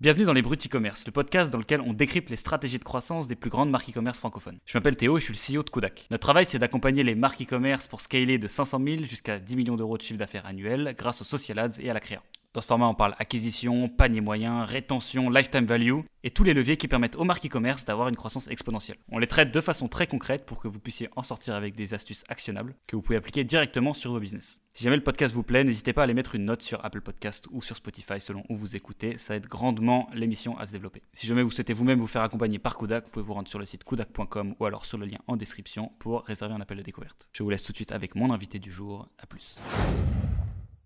Bienvenue dans les Bruts e-commerce, le podcast dans lequel on décrypte les stratégies de croissance des plus grandes marques e-commerce francophones. Je m'appelle Théo et je suis le CEO de Kodak. Notre travail, c'est d'accompagner les marques e-commerce pour scaler de 500 000 jusqu'à 10 millions d'euros de chiffre d'affaires annuel grâce aux social ads et à la créa. Dans ce format, on parle acquisition, panier moyen, rétention, lifetime value et tous les leviers qui permettent aux marques e-commerce d'avoir une croissance exponentielle. On les traite de façon très concrète pour que vous puissiez en sortir avec des astuces actionnables que vous pouvez appliquer directement sur vos business. Si jamais le podcast vous plaît, n'hésitez pas à aller mettre une note sur Apple Podcast ou sur Spotify selon où vous écoutez, ça aide grandement l'émission à se développer. Si jamais vous souhaitez vous-même vous faire accompagner par Kudak, vous pouvez vous rendre sur le site kudak.com ou alors sur le lien en description pour réserver un appel de découverte. Je vous laisse tout de suite avec mon invité du jour. À plus.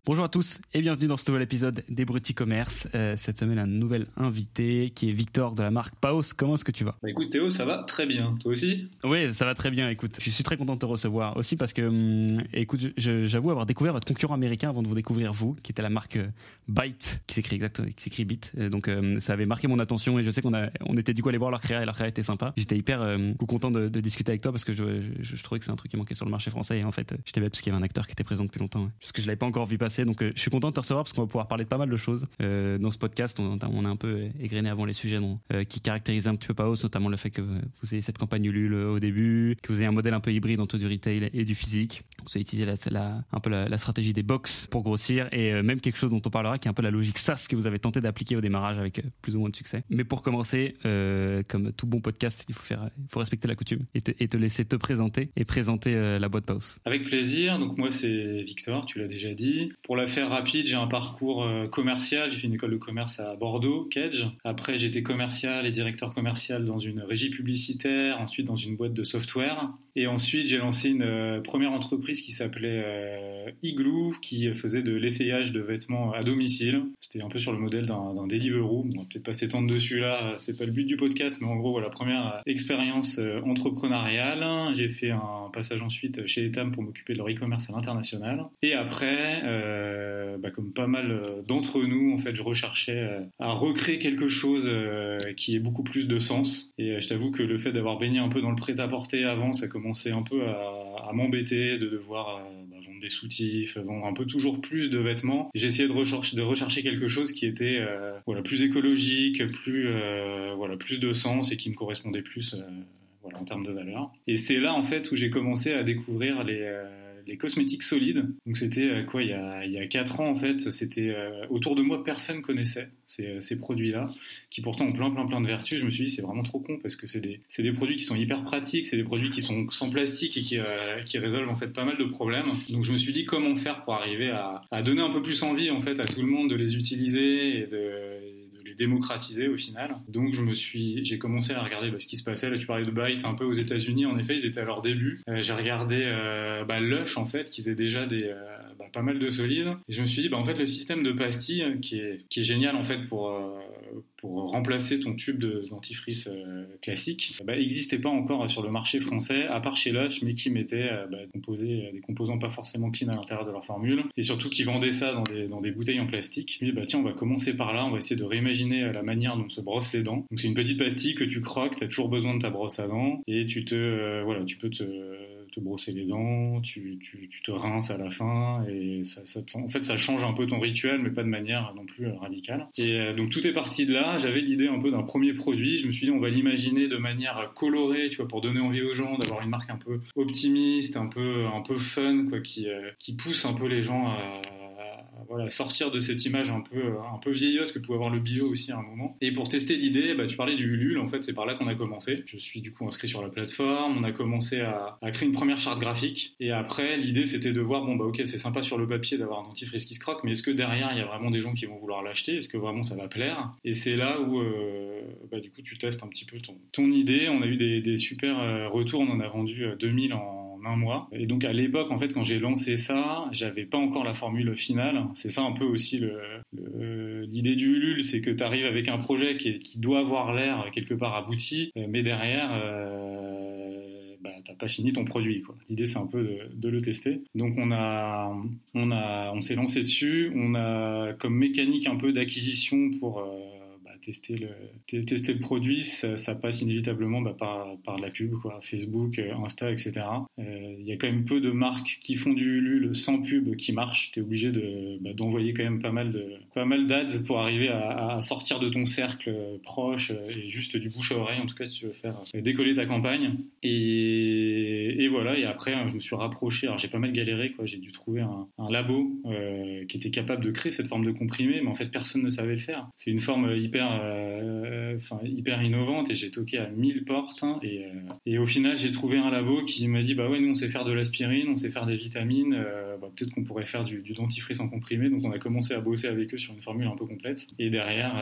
Bonjour à tous et bienvenue dans ce nouvel épisode des Brutis Commerce. Euh, cette semaine, un nouvel invité qui est Victor de la marque Paos. Comment est-ce que tu vas? Bah Écoute Théo, ça va très bien. Toi aussi? Oui, ça va très bien. Écoute, je suis très content de te recevoir aussi parce que, hum, écoute, j'avoue avoir découvert votre concurrent américain avant de vous découvrir vous, qui était la marque euh, Byte, qui s'écrit exactement, qui s'écrit Bit. Donc euh, ça avait marqué mon attention et je sais qu'on a, on était du coup allé voir leur créa et leur créa était sympa. J'étais hyper content de, discuter avec toi parce que je, je, trouvais que c'est un truc qui manquait sur le marché français et en fait, j'étais bête parce qu'il y avait un acteur qui était présent depuis longtemps, parce que je l'avais pas encore vu passer. Donc je suis content de te recevoir parce qu'on va pouvoir parler de pas mal de choses. Euh, dans ce podcast, on, on, a un peu égrené avant les sujets euh, qui caractérisent un petit peu Paos, notamment le fait que vous ayez cette campagne Ulule au début, que vous ayez un modèle un peu hybride entre du retail et du physique. Vous avez utilisé la, un peu la, stratégie des box pour grossir et euh, même quelque chose dont on parlera qui est un peu la logique SaaS que vous avez tenté d'appliquer au démarrage avec plus ou moins de succès. Mais pour commencer, comme tout bon podcast, il faut, faire, il faut respecter la coutume et te, laisser te présenter et présenter la boîte Paos. Avec plaisir. Donc moi c'est Victor, tu l'as déjà dit. Pour la faire rapide, j'ai un parcours euh, commercial. J'ai fait une école de commerce à Bordeaux, Kedge. Après, j'étais commercial et directeur commercial dans une régie publicitaire, ensuite dans une boîte de software. Et ensuite, j'ai lancé une euh, première entreprise qui s'appelait euh, Igloo, qui faisait de l'essayage de vêtements à domicile. C'était un peu sur le modèle d'un Deliveroo. On va peut-être pas s'étendre dessus là, c'est pas le but du podcast, mais en gros, voilà, première expérience entrepreneuriale. J'ai fait un passage ensuite chez Etam pour m'occuper de leur e-commerce à l'international. Et après, bah, comme pas mal euh, d'entre nous, en fait, je recherchais euh, à recréer quelque chose euh, qui ait beaucoup plus de sens. Et je t'avoue que le fait d'avoir baigné un peu dans le prêt-à-porter avant, ça commençait un peu à, m'embêter de devoir bah, vendre des soutifs, vendre un peu toujours plus de vêtements. J'essayais de rechercher, quelque chose qui était plus écologique, plus, voilà, plus de sens et qui me correspondait plus en termes de valeur. Et c'est là, en fait, où j'ai commencé à découvrir les les cosmétiques solides. Donc c'était euh, quoi il y, a, 4 ans en fait, c'était euh, autour de moi personne connaissait ces, euh, ces produits-là, qui pourtant ont plein plein plein de vertus. Je me suis dit c'est vraiment trop con parce que c'est des, des, produits qui sont hyper pratiques, c'est des produits qui sont sans plastique et qui, qui, résolvent en fait pas mal de problèmes. Donc je me suis dit comment faire pour arriver à, à, donner un peu plus envie en fait à tout le monde de les utiliser et de démocratisé au final. Donc je me suis, j'ai commencé à regarder bah, ce qui se passait. Là, tu parlais de Byte un peu aux États-Unis. En effet, ils étaient à leur début. Euh, j'ai regardé euh, bah, Lush en fait, qui faisait déjà des euh, bah, pas mal de solides. Et je me suis dit, en fait, le système de pastilles qui est, qui est génial en fait pour pour remplacer ton tube de dentifrice classique, n'existait pas encore sur le marché français, à part chez Lush, mais qui mettait des composants pas forcément clean à l'intérieur de leur formule, et surtout qui vendaient ça dans des, bouteilles en plastique. Je bah tiens, on va commencer par là, on va essayer de réimaginer la manière dont se brosse les dents. Donc c'est une petite pastille que tu croques, tu as toujours besoin de ta brosse à dents et tu te euh, voilà, tu peux te, te brosser les dents, tu, tu, te rinces à la fin et ça, en fait ça change un peu ton rituel mais pas de manière non plus euh, radicale. Et euh, donc tout est parti de là, j'avais l'idée un peu d'un premier produit, je me suis dit on va l'imaginer de manière colorée, tu vois pour donner envie aux gens d'avoir une marque un peu optimiste, un peu un peu fun quoi qui qui pousse un peu les gens à voilà, sortir de cette image un peu, un peu vieillotte que pouvait avoir le bio aussi à un moment. Et pour tester l'idée, bah, tu parlais du Ulule, en fait, c'est par là qu'on a commencé. Je suis du coup inscrit sur la plateforme, on a commencé à, créer une première charte graphique. Et après, l'idée, c'était de voir, bon, bah, ok, c'est sympa sur le papier d'avoir un dentifrice qui se croque, mais est-ce que derrière, il y a vraiment des gens qui vont vouloir l'acheter? Est-ce que vraiment ça va plaire? Et c'est là où, euh, bah, du coup, tu testes un petit peu ton, ton idée. On a eu des, des super euh, retours, on en a vendu 2000 euh, en un mois. Et donc à l'époque, en fait, quand j'ai lancé ça, j'avais pas encore la formule finale. C'est ça un peu aussi l'idée du Ulule, c'est que tu arrives avec un projet qui, doit avoir l'air quelque part abouti, euh, mais derrière, euh, bah, t'as pas fini ton produit. L'idée, c'est un peu de, de, le tester. Donc on a, on a, on s'est lancé dessus. On a comme mécanique un peu d'acquisition pour euh, tester le, tester le produit, ça, passe inévitablement bah, par, par la pub, quoi, Facebook, euh, Insta, etc. Euh, il y a quand même peu de marques qui font du Ulule sans pub qui marche. Tu es obligé de, bah, d'envoyer quand même pas mal de, pas mal d'ads pour arriver à, sortir de ton cercle proche et juste du bouche à oreille, en tout cas si tu veux faire décoller ta campagne. Et, voilà, et après, je me suis rapproché, alors j'ai pas mal galéré, quoi. j'ai dû trouver un, labo euh, qui était capable de créer cette forme de comprimé, mais en fait personne ne savait le faire. C'est une forme hyper, euh, hyper innovante et j'ai toqué à 1000 portes. Hein, et, euh, et, au final, j'ai trouvé un labo qui m'a dit Bah ouais, nous on sait faire de l'aspirine, on sait faire des vitamines, bah, peut-être qu'on pourrait faire du, dentifrice en comprimé. Donc on a commencé à bosser avec eux sur une formule un peu complète. Et derrière,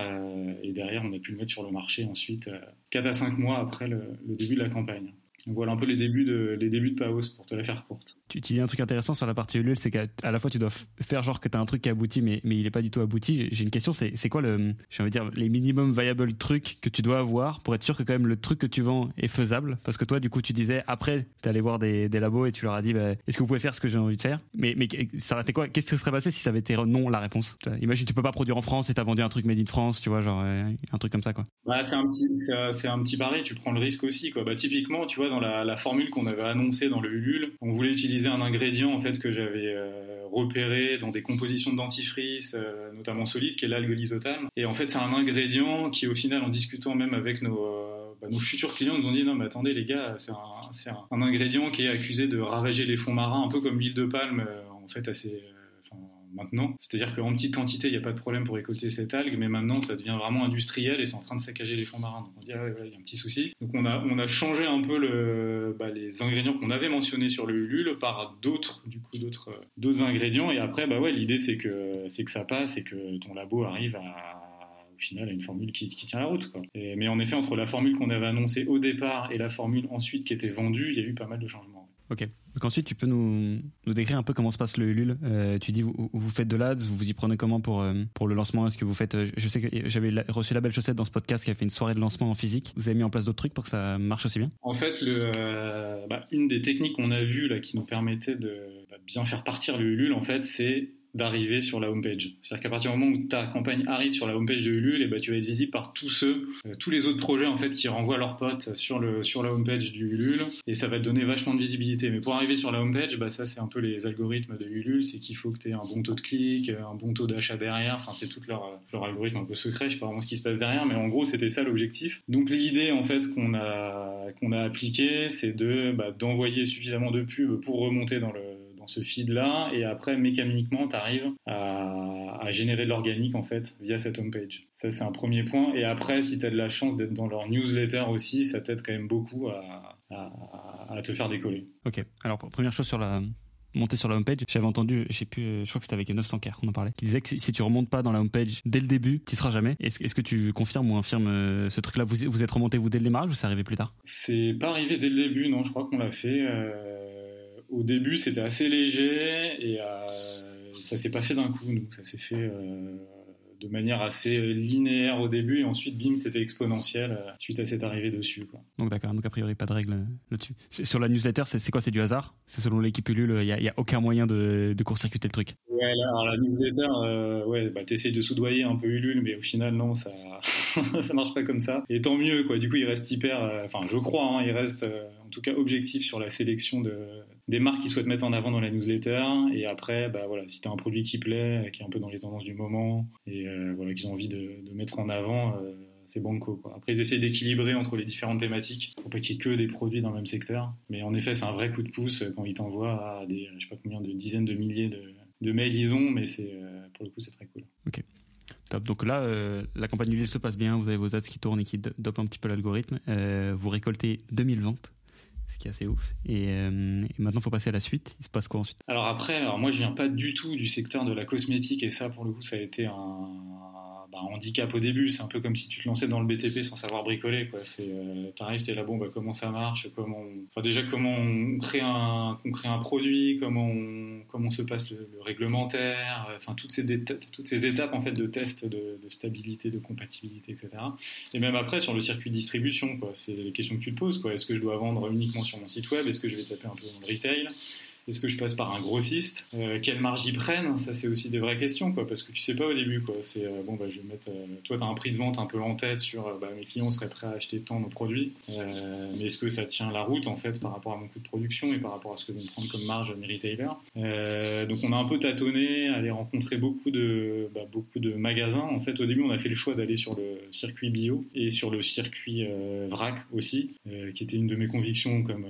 et derrière on a pu le mettre sur le marché ensuite, 4 à 5 mois après le début de la campagne voilà un peu les débuts de, les débuts de Paos pour te la faire courte. Tu, dis un truc intéressant sur la partie Ulule, c'est qu'à la fois tu dois faire genre que tu as un truc qui aboutit, mais, mais il n'est pas du tout abouti. J'ai une question, c'est quoi le, j'ai envie de dire, les minimum viable trucs que tu dois avoir pour être sûr que quand même le truc que tu vends est faisable? Parce que toi, du coup, tu disais, après, tu allé voir des, des, labos et tu leur as dit, bah, est-ce que vous pouvez faire ce que j'ai envie de faire? Mais, mais ça aurait été quoi? Qu'est-ce qui serait passé si ça avait été non la réponse? Imagine, tu peux pas produire en France et tu as vendu un truc made in France, tu vois, genre euh, un truc comme ça, quoi. Bah, c'est un petit, c'est un petit pari, tu prends le risque aussi, quoi. Bah, typiquement, tu vois, dans la, formule qu'on avait annoncé dans le Ulule. On voulait utiliser un ingrédient en fait que j'avais euh, repéré dans des compositions de dentifrice, euh, notamment solide, qui est l'algue lysotame. Et en fait, c'est un ingrédient qui, au final, en discutant même avec nos, euh, bah, futurs clients, nous ont dit non, mais attendez les gars, c'est un, ingrédient qui est accusé de ravager les fonds marins, un peu comme l'huile de palme, en fait assez maintenant. C'est-à-dire qu'en petite quantité, il n'y a pas de problème pour récolter cette algue, mais maintenant, ça devient vraiment industriel et c'est en train de saccager les fonds marins. Donc on dit, ah ouais, il y a un petit souci. Donc on a, changé un peu bah, les ingrédients qu'on avait mentionnés sur le Ulule par d'autres, du coup, d'autres, d'autres ingrédients. Et après, bah ouais, l'idée, c'est que, c'est que ça passe et que ton labo arrive à final à une formule qui, tient la route. Mais en effet, entre la formule qu'on avait annoncée au départ et la formule ensuite qui était vendue, il y a eu pas mal de changements. Ok. Donc ensuite, tu peux nous, décrire un peu comment se passe le Ulule. Euh, tu dis, vous, faites de l'ADS, vous vous y prenez comment pour, euh, pour le lancement? Est-ce que vous faites. Euh, je sais que j'avais reçu la belle chaussette dans ce podcast qui a fait une soirée de lancement en physique. Vous avez mis en place d'autres trucs pour que ça marche aussi bien? En fait, bah, une des techniques qu'on a vues là, qui nous permettait de bah, bien faire partir le Ulule, en fait, c'est d'arriver sur la homepage. C'est-à-dire qu'à partir du moment où ta campagne arrive sur la homepage de Ulule, et bah, tu vas être visible par tous ceux, euh, tous les autres projets en fait qui renvoient leurs potes sur le sur la homepage du Ulule, et ça va te donner vachement de visibilité. Mais pour arriver sur la homepage, bah, ça c'est un peu les algorithmes de Ulule, c'est qu'il faut que tu aies un bon taux de clic, un bon taux d'achat derrière. Enfin, c'est tout leur leur algorithme un peu secret. Je sais pas vraiment ce qui se passe derrière, mais en gros c'était ça l'objectif. Donc l'idée en fait qu'on a qu'on a appliqué, c'est de bah, d'envoyer suffisamment de pubs pour remonter dans le dans ce feed-là, et après, mécaniquement, tu arrives à, générer de l'organique, en fait, via cette homepage. Ça, c'est un premier point. Et après, si tu as de la chance d'être dans leur newsletter aussi, ça t'aide quand même beaucoup à, te faire décoller. Ok. Alors, première chose sur la, montée sur la homepage, j'avais entendu, je sais plus, je crois que c'était avec 900 k on en parlait, qui disait que si tu remontes pas dans la homepage dès le début, tu seras jamais. Est-ce que tu confirmes ou infirmes euh, ce truc-là? Vous, vous êtes remonté vous dès le démarrage ou c'est arrivé plus tard? C'est pas arrivé dès le début, non. Je crois qu'on l'a fait. Euh, au début, c'était assez léger et euh, ça s'est pas fait d'un coup. Donc, ça s'est fait euh, de manière assez linéaire au début et ensuite, bim, c'était exponentiel euh, suite à cette arrivée dessus. Quoi. Donc, d'accord. Donc, a priori, pas de règle là-dessus. Sur la newsletter, c'est quoi? C'est du hasard? C'est selon l'équipe Ulule, il n'y a, a, aucun moyen de, de court-circuiter le truc? Ouais, alors la newsletter, euh, ouais, bah, t'essayes de soudoyer un peu Ulule, mais au final, non, ça, ça marche pas comme ça. Et tant mieux, quoi. Du coup, il reste hyper, enfin, je crois, hein, il reste en tout cas objectif sur la sélection de, des marques qui souhaitent mettre en avant dans la newsletter. Et après, bah, voilà, si tu as un produit qui plaît, qui est un peu dans les tendances du moment, et euh, voilà, qu'ils ont envie de, mettre en avant, euh, c'est banco. Quoi. Après, ils essaient d'équilibrer entre les différentes thématiques pour pas qu'il y ait que des produits dans le même secteur. Mais en effet, c'est un vrai coup de pouce quand ils t'envoient à des, je sais pas combien de dizaines de milliers de, de mails ils ont, mais c'est, euh, pour le coup, c'est très cool. Ok. Top. Donc là, la campagne du se passe bien, vous avez vos ads qui tournent et qui dopent un petit peu l'algorithme. vous récoltez 2000 ventes ce qui est assez ouf. Euh, et, maintenant, il faut passer à la suite. Il se passe quoi ensuite? Alors après, alors moi, je viens pas du tout du secteur de la cosmétique et ça, pour le coup, ça a été un, bah, handicap au début. C'est un peu comme si tu te lançais dans le BTP sans savoir bricoler. Quoi. C'est, euh, t'arrives, t'es là, bon, bah, comment ça marche comment enfin, Déjà, comment on crée un, on crée un produit, comment on, comment se passe le, réglementaire, euh, enfin, toutes ces, toutes ces étapes en fait, de test de, stabilité, de compatibilité, etc. Et même après, sur le circuit de distribution, quoi, c'est les questions que tu te poses. Quoi. Est-ce que je dois vendre uniquement sur mon site web? Est-ce que je vais taper un peu dans le retail? Est-ce que je passe par un grossiste euh, Quelle marge ils prennent? Ça, c'est aussi des vraies questions, quoi, parce que tu sais pas au début. Quoi. C'est euh, bon, bah, je vais mettre. Euh, toi, tu as un prix de vente un peu en tête sur bah, mes clients seraient prêts à acheter tant de produits, mais est-ce que ça tient la route en fait par rapport à mon coût de production et par rapport à ce que vont prendre comme marge mes retailers Donc, on a un peu tâtonné, aller rencontrer beaucoup de bah, beaucoup de magasins. En fait, au début, on a fait le choix d'aller sur le circuit bio et sur le circuit vrac aussi, qui était une de mes convictions comme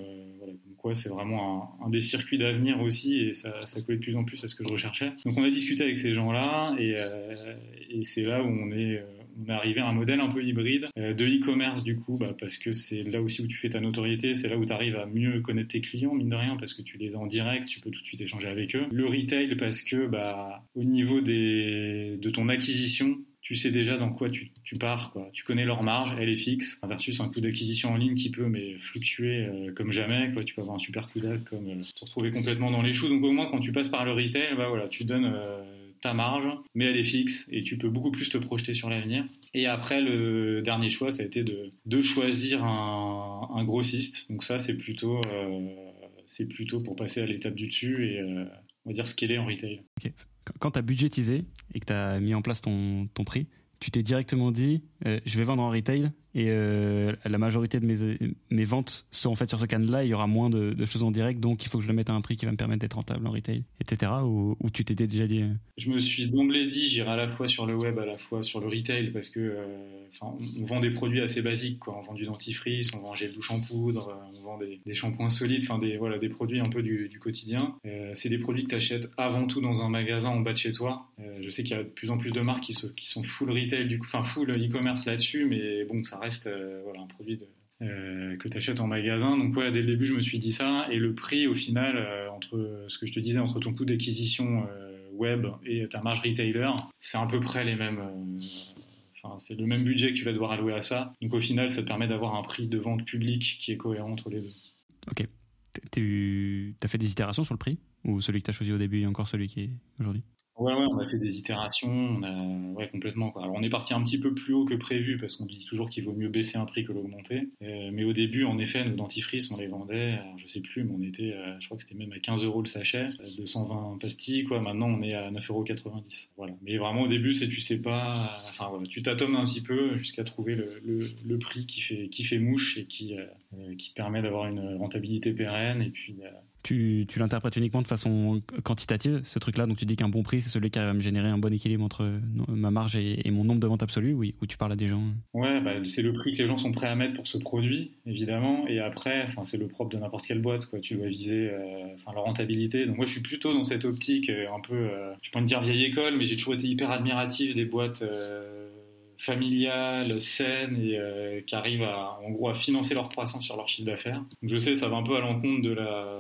c'est vraiment un, des circuits d'avenir aussi, et ça, ça de plus en plus à ce que je recherchais. Donc on a discuté avec ces gens-là, et, euh, c'est là où on est, euh, on est arrivé à un modèle un peu hybride euh, de e-commerce du coup, bah, parce que c'est là aussi où tu fais ta notoriété, c'est là où tu arrives à mieux connaître tes clients, mine de rien, parce que tu les as en direct, tu peux tout de suite échanger avec eux. Le retail, parce que bah, au niveau des, de ton acquisition, tu sais déjà dans quoi tu, pars, quoi. Tu connais leur marge, elle est fixe, versus un coût d'acquisition en ligne qui peut mais fluctuer euh, comme jamais, quoi. Tu peux avoir un super coup d'œil comme euh, te retrouver complètement dans les choux. Donc au moins quand tu passes par le retail, bah voilà, tu donnes euh, ta marge, mais elle est fixe et tu peux beaucoup plus te projeter sur l'avenir. Et après, le dernier choix, ça a été de, de choisir un, un, grossiste. Donc ça, c'est plutôt, c'est plutôt pour passer à l'étape du dessus et on va dire scaler en retail. Quand tu as budgétisé et que tu as mis en place ton, prix, tu t'es directement dit, euh, je vais vendre en retail et euh, la majorité de mes, mes ventes seront faites sur ce canal-là. Il y aura moins de, choses en direct, donc il faut que je le mette à un prix qui va me permettre d'être rentable en retail, etc. Ou, tu t'étais déjà dit euh, Je me suis d'emblée dit, j'irai à la fois sur le web, à la fois sur le retail, parce que euh, on, vend des produits assez basiques. Quoi. On vend du dentifrice, on vend gel douche en poudre, on vend des, des shampoings solides, enfin des, voilà, des produits un peu du, du quotidien. c'est des produits que tu achètes avant tout dans un magasin en bas de chez toi. je sais qu'il y a de plus en plus de marques qui, qui sont full retail, du coup, enfin full e-commerce là-dessus, mais bon, ça reste euh, voilà, un produit euh, que tu achètes en magasin. Donc ouais, dès le début, je me suis dit ça. Et le prix, au final, euh, entre ce que je te disais, entre ton coût d'acquisition web et ta marge retailer, c'est à peu près les mêmes. Enfin, c'est le même budget que tu vas devoir allouer à ça. Donc au final, ça te permet d'avoir un prix de vente public qui est cohérent entre les deux. Ok. Tu as fait des itérations sur le prix? Ou celui que tu as choisi au début et encore celui qui est aujourd'hui? Ouais, ouais, on a fait des itérations, on ouais, complètement. Quoi. Alors, on est parti un petit peu plus haut que prévu parce qu'on dit toujours qu'il vaut mieux baisser un prix que l'augmenter. Euh, mais au début, en effet, nos dentifrices, on les vendait, je sais plus, mais on était, je crois que c'était même à 15 euros le sachet, 220 pastilles, quoi. Maintenant, on est à 9,90 euros. Voilà. Mais vraiment, au début, c'est tu sais pas, enfin voilà, tu tâtonnes un petit peu jusqu'à trouver le, prix qui fait, qui fait mouche et qui, euh, qui te permet d'avoir une rentabilité pérenne et puis euh, tu, l'interprètes uniquement de façon quantitative, ce truc-là. Donc tu dis qu'un bon prix, c'est celui qui va me générer un bon équilibre entre ma marge et, mon nombre de ventes absolues, oui, ou tu parles à des gens Ouais, bah, c'est le prix que les gens sont prêts à mettre pour ce produit, évidemment. Et après, c'est le propre de n'importe quelle boîte. Quoi. Tu dois viser euh, la rentabilité. Donc moi, je suis plutôt dans cette optique euh, un peu, euh, je pourrais dire vieille école, mais j'ai toujours été hyper admiratif des boîtes familiales, saines et qui arrivent à, en gros, à financer leur croissance sur leur chiffre d'affaires. Je sais, ça va un peu à l'encontre de la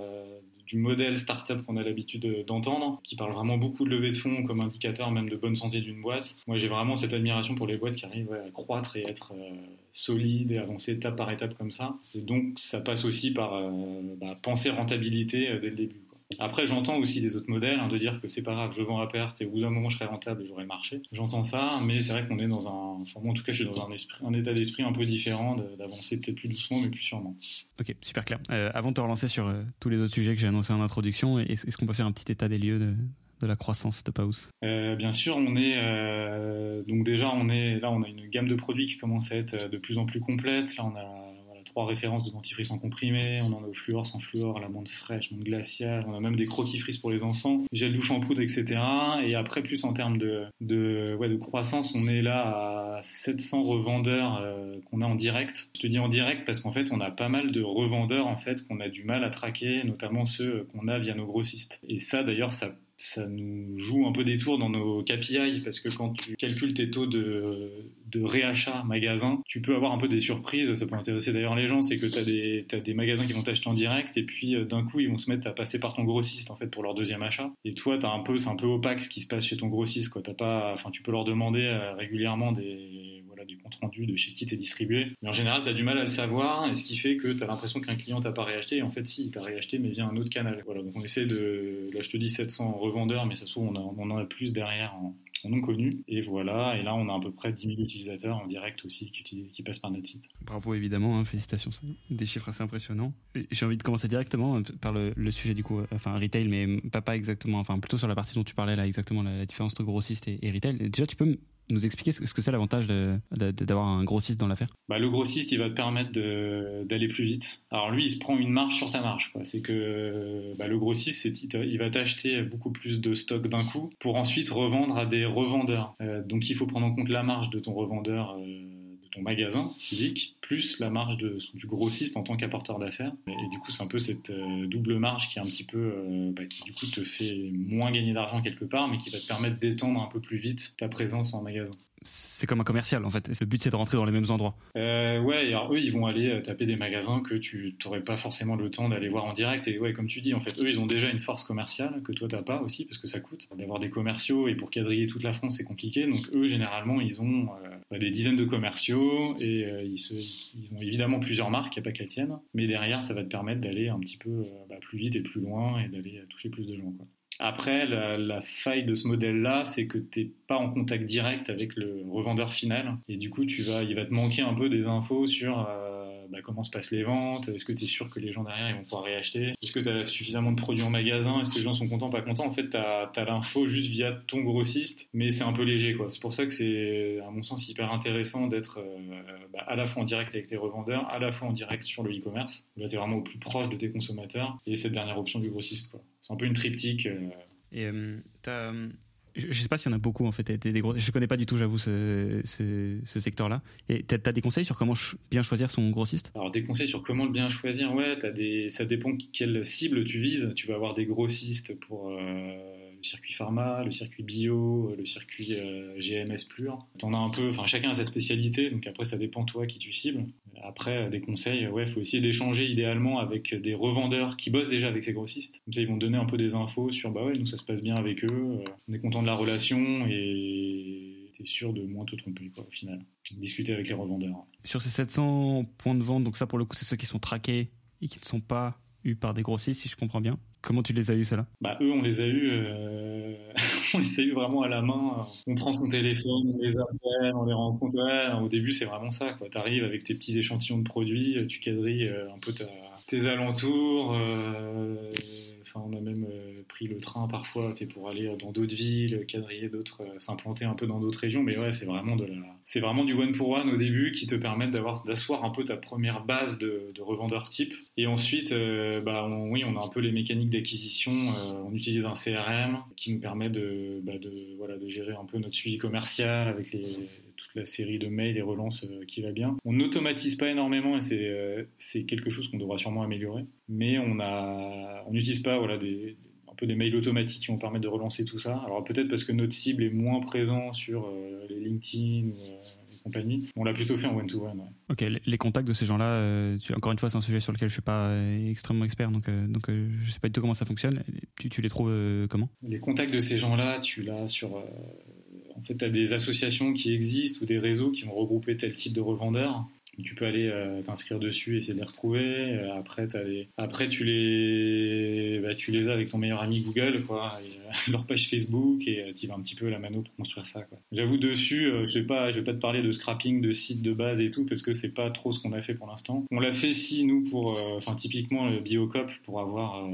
du modèle startup qu'on a l'habitude d'entendre, qui parle vraiment beaucoup de levée de fonds comme indicateur même de bonne santé d'une boîte. Moi, j'ai vraiment cette admiration pour les boîtes qui arrivent à croître et être euh, solides et avancer étape par étape comme ça. Et donc, ça passe aussi par euh, bah, penser rentabilité euh, dès le début. Après, j'entends aussi des autres modèles, hein, de dire que c'est pas grave, je vends à perte et au bout d'un moment je serai rentable et j'aurai marché. J'entends ça, mais c'est vrai qu'on est dans un, enfin, moi, en tout cas, je suis dans un, esprit, un état d'esprit un peu différent, d'avancer peut-être plus doucement, mais plus sûrement. Ok, super clair. Euh, avant de te relancer sur euh, tous les autres sujets que j'ai annoncés en introduction, est-ce qu'on peut faire un petit état des lieux de, de la croissance de Paus euh, Bien sûr, on est euh, donc déjà on est là, on a une gamme de produits qui commence à être de plus en plus complète. Là, on a trois références de dentifrice en comprimé, on en a au fluor, sans fluor, la menthe fraîche, menthe glaciale, on a même des croquis pour les enfants, gel douche en poudre, etc. Et après, plus en termes de, de, de croissance, on est là à 700 revendeurs euh, qu'on a en direct. Je te dis en direct parce qu'en fait, on a pas mal de revendeurs en fait qu'on a du mal à traquer, notamment ceux qu'on a via nos grossistes. Et ça, d'ailleurs, ça ça nous joue un peu des tours dans nos KPI parce que quand tu calcules tes taux de, de réachat magasin, tu peux avoir un peu des surprises. Ça peut intéresser d'ailleurs les gens, c'est que tu as des, des magasins qui vont t'acheter en direct et puis euh, d'un coup ils vont se mettre à passer par ton grossiste en fait pour leur deuxième achat. Et toi, un peu, c'est un peu opaque ce qui se passe chez ton grossiste. Quoi. As pas, enfin, tu peux leur demander euh, régulièrement des voilà, des comptes rendus de chez qui t'es distribué. Mais en général, tu as du mal à le savoir, et ce qui fait que tu as l'impression qu'un client t'a pas réacheté, et en fait, si, il t'a réacheté, mais via un autre canal. Voilà, donc on essaie de. Là, je te dis 700 revendeurs, mais ça se trouve, on, on en a plus derrière en, non connu. Et voilà, et là, on a à peu près 10 000 utilisateurs en direct aussi qui, qui passent par notre site. Bravo, évidemment, hein, félicitations, des chiffres assez impressionnants. J'ai envie de commencer directement euh, par le, sujet du coup, euh, enfin retail, mais pas, pas exactement, enfin plutôt sur la partie dont tu parlais là, exactement la, différence entre grossiste et, et retail. Déjà, tu peux nous expliquer ce que c'est l'avantage d'avoir un grossiste dans l'affaire? Bah, Le grossiste, il va te permettre d'aller plus vite. Alors lui, il se prend une marge sur ta marge. C'est que bah, le grossiste, il va t'acheter beaucoup plus de stock d'un coup pour ensuite revendre à des revendeurs. Euh, donc il faut prendre en compte la marge de ton revendeur. Euh, ton magasin physique, plus la marge de, du grossiste en tant qu'apporteur d'affaires. Et, du coup, c'est un peu cette euh, double marge qui est un petit peu, euh, bah, qui du coup te fait moins gagner d'argent quelque part, mais qui va te permettre d'étendre un peu plus vite ta présence en magasin c'est comme un commercial en fait. Le but c'est de rentrer dans les mêmes endroits. Euh, ouais, alors eux ils vont aller euh, taper des magasins que tu n'aurais pas forcément le temps d'aller voir en direct. Et ouais, comme tu dis, en fait, eux ils ont déjà une force commerciale que toi t'as pas aussi parce que ça coûte d'avoir des commerciaux et pour quadriller toute la France c'est compliqué. Donc eux généralement ils ont euh, des dizaines de commerciaux et ils, ont évidemment plusieurs marques, il n'y a pas que la tienne. Mais derrière ça va te permettre d'aller un petit peu bah, plus vite et plus loin et d'aller toucher plus de gens. Après, la, faille de ce modèle-là, c'est que tu n'es pas en contact direct avec le revendeur final. Et du coup, tu vas, il va te manquer un peu des infos sur euh, bah, comment se passent les ventes. Est-ce que tu es sûr que les gens derrière ils vont pouvoir réacheter Est-ce que tu as suffisamment de produits en magasin Est-ce que les gens sont contents, pas contents En fait, tu as, l'info juste via ton grossiste, mais c'est un peu léger. C'est pour ça que c'est, à mon sens, hyper intéressant d'être euh, bah, à la fois en direct avec tes revendeurs, à la fois en direct sur le e-commerce. Là, tu es vraiment au plus proche de tes consommateurs. Et cette dernière option du grossiste. Quoi. C'est un peu une triptyque. Euh, euh, je ne sais pas s'il y en a beaucoup en fait. Des, gros, je connais pas du tout, j'avoue, ce, secteur-là. Et tu as, des conseils sur comment bien choisir son grossiste? Alors des conseils sur comment le bien choisir, ouais. As des, ça dépend quelle cible tu vises. Tu vas avoir des grossistes pour le circuit pharma, le circuit bio, le circuit euh, GMS pur. T'en as un peu, enfin chacun a sa spécialité, donc après ça dépend toi qui tu cibles. Après des conseils, ouais, faut essayer d'échanger idéalement avec des revendeurs qui bossent déjà avec ces grossistes. Comme ça ils vont donner un peu des infos sur bah ouais, nous ça se passe bien avec eux, euh, on est content de la relation et t'es sûr de moins te tromper quoi, au final. Discuter avec les revendeurs. Sur ces 700 points de vente, donc ça pour le coup c'est ceux qui sont traqués et qui ne sont pas eus par des grossistes si je comprends bien. Comment tu les as eus, ceux-là? Bah eux, on les a eus, euh, on les a eus vraiment à la main. On prend son téléphone, on les appelle, on les rencontre. au début, c'est vraiment ça. Tu arrives avec tes petits échantillons de produits, tu quadrilles euh, un peu tes alentours. Euh, on a même euh, pris le train parfois pour aller dans d'autres villes, quadriller d'autres, euh, s'implanter un peu dans d'autres régions. Mais ouais, c'est vraiment, la... vraiment du one pour one au début qui te permet d'avoir, d'asseoir un peu ta première base de, de revendeur type. Et ensuite, euh, bah, oui, on a un peu les mécaniques d'acquisition. on utilise un CRM qui nous permet de, bah, de, voilà, de gérer un peu notre suivi commercial avec les, la série de mails et relances qui va bien. On n'automatise pas énormément et c'est, c'est quelque chose qu'on devra sûrement améliorer. Mais on a, on n'utilise pas voilà, des, un peu des mails automatiques qui vont permettre de relancer tout ça. Alors peut-être parce que notre cible est moins présente sur euh, les LinkedIn ou euh, les compagnies. On l'a plutôt fait en one-to-one. Ok, les contacts de ces gens-là, euh, encore une fois, c'est un sujet sur lequel je ne suis pas extrêmement expert, donc, donc je ne sais pas du tout comment ça fonctionne. Tu, tu les trouves comment? Les contacts de ces gens-là, tu l'as sur... en fait, tu as des associations qui existent ou des réseaux qui vont regrouper tel type de revendeurs tu peux aller euh, t'inscrire dessus, essayer de les retrouver. Euh, après, après tu les, bah, tu les as avec ton meilleur ami Google, quoi, euh, leur page Facebook, et tu vas un petit peu la mano pour construire ça. J'avoue dessus, je vais pas, je vais pas te parler de scrapping de sites de base et tout, parce que c'est pas trop ce qu'on a fait pour l'instant. On l'a fait si nous pour, enfin typiquement le Biocop pour avoir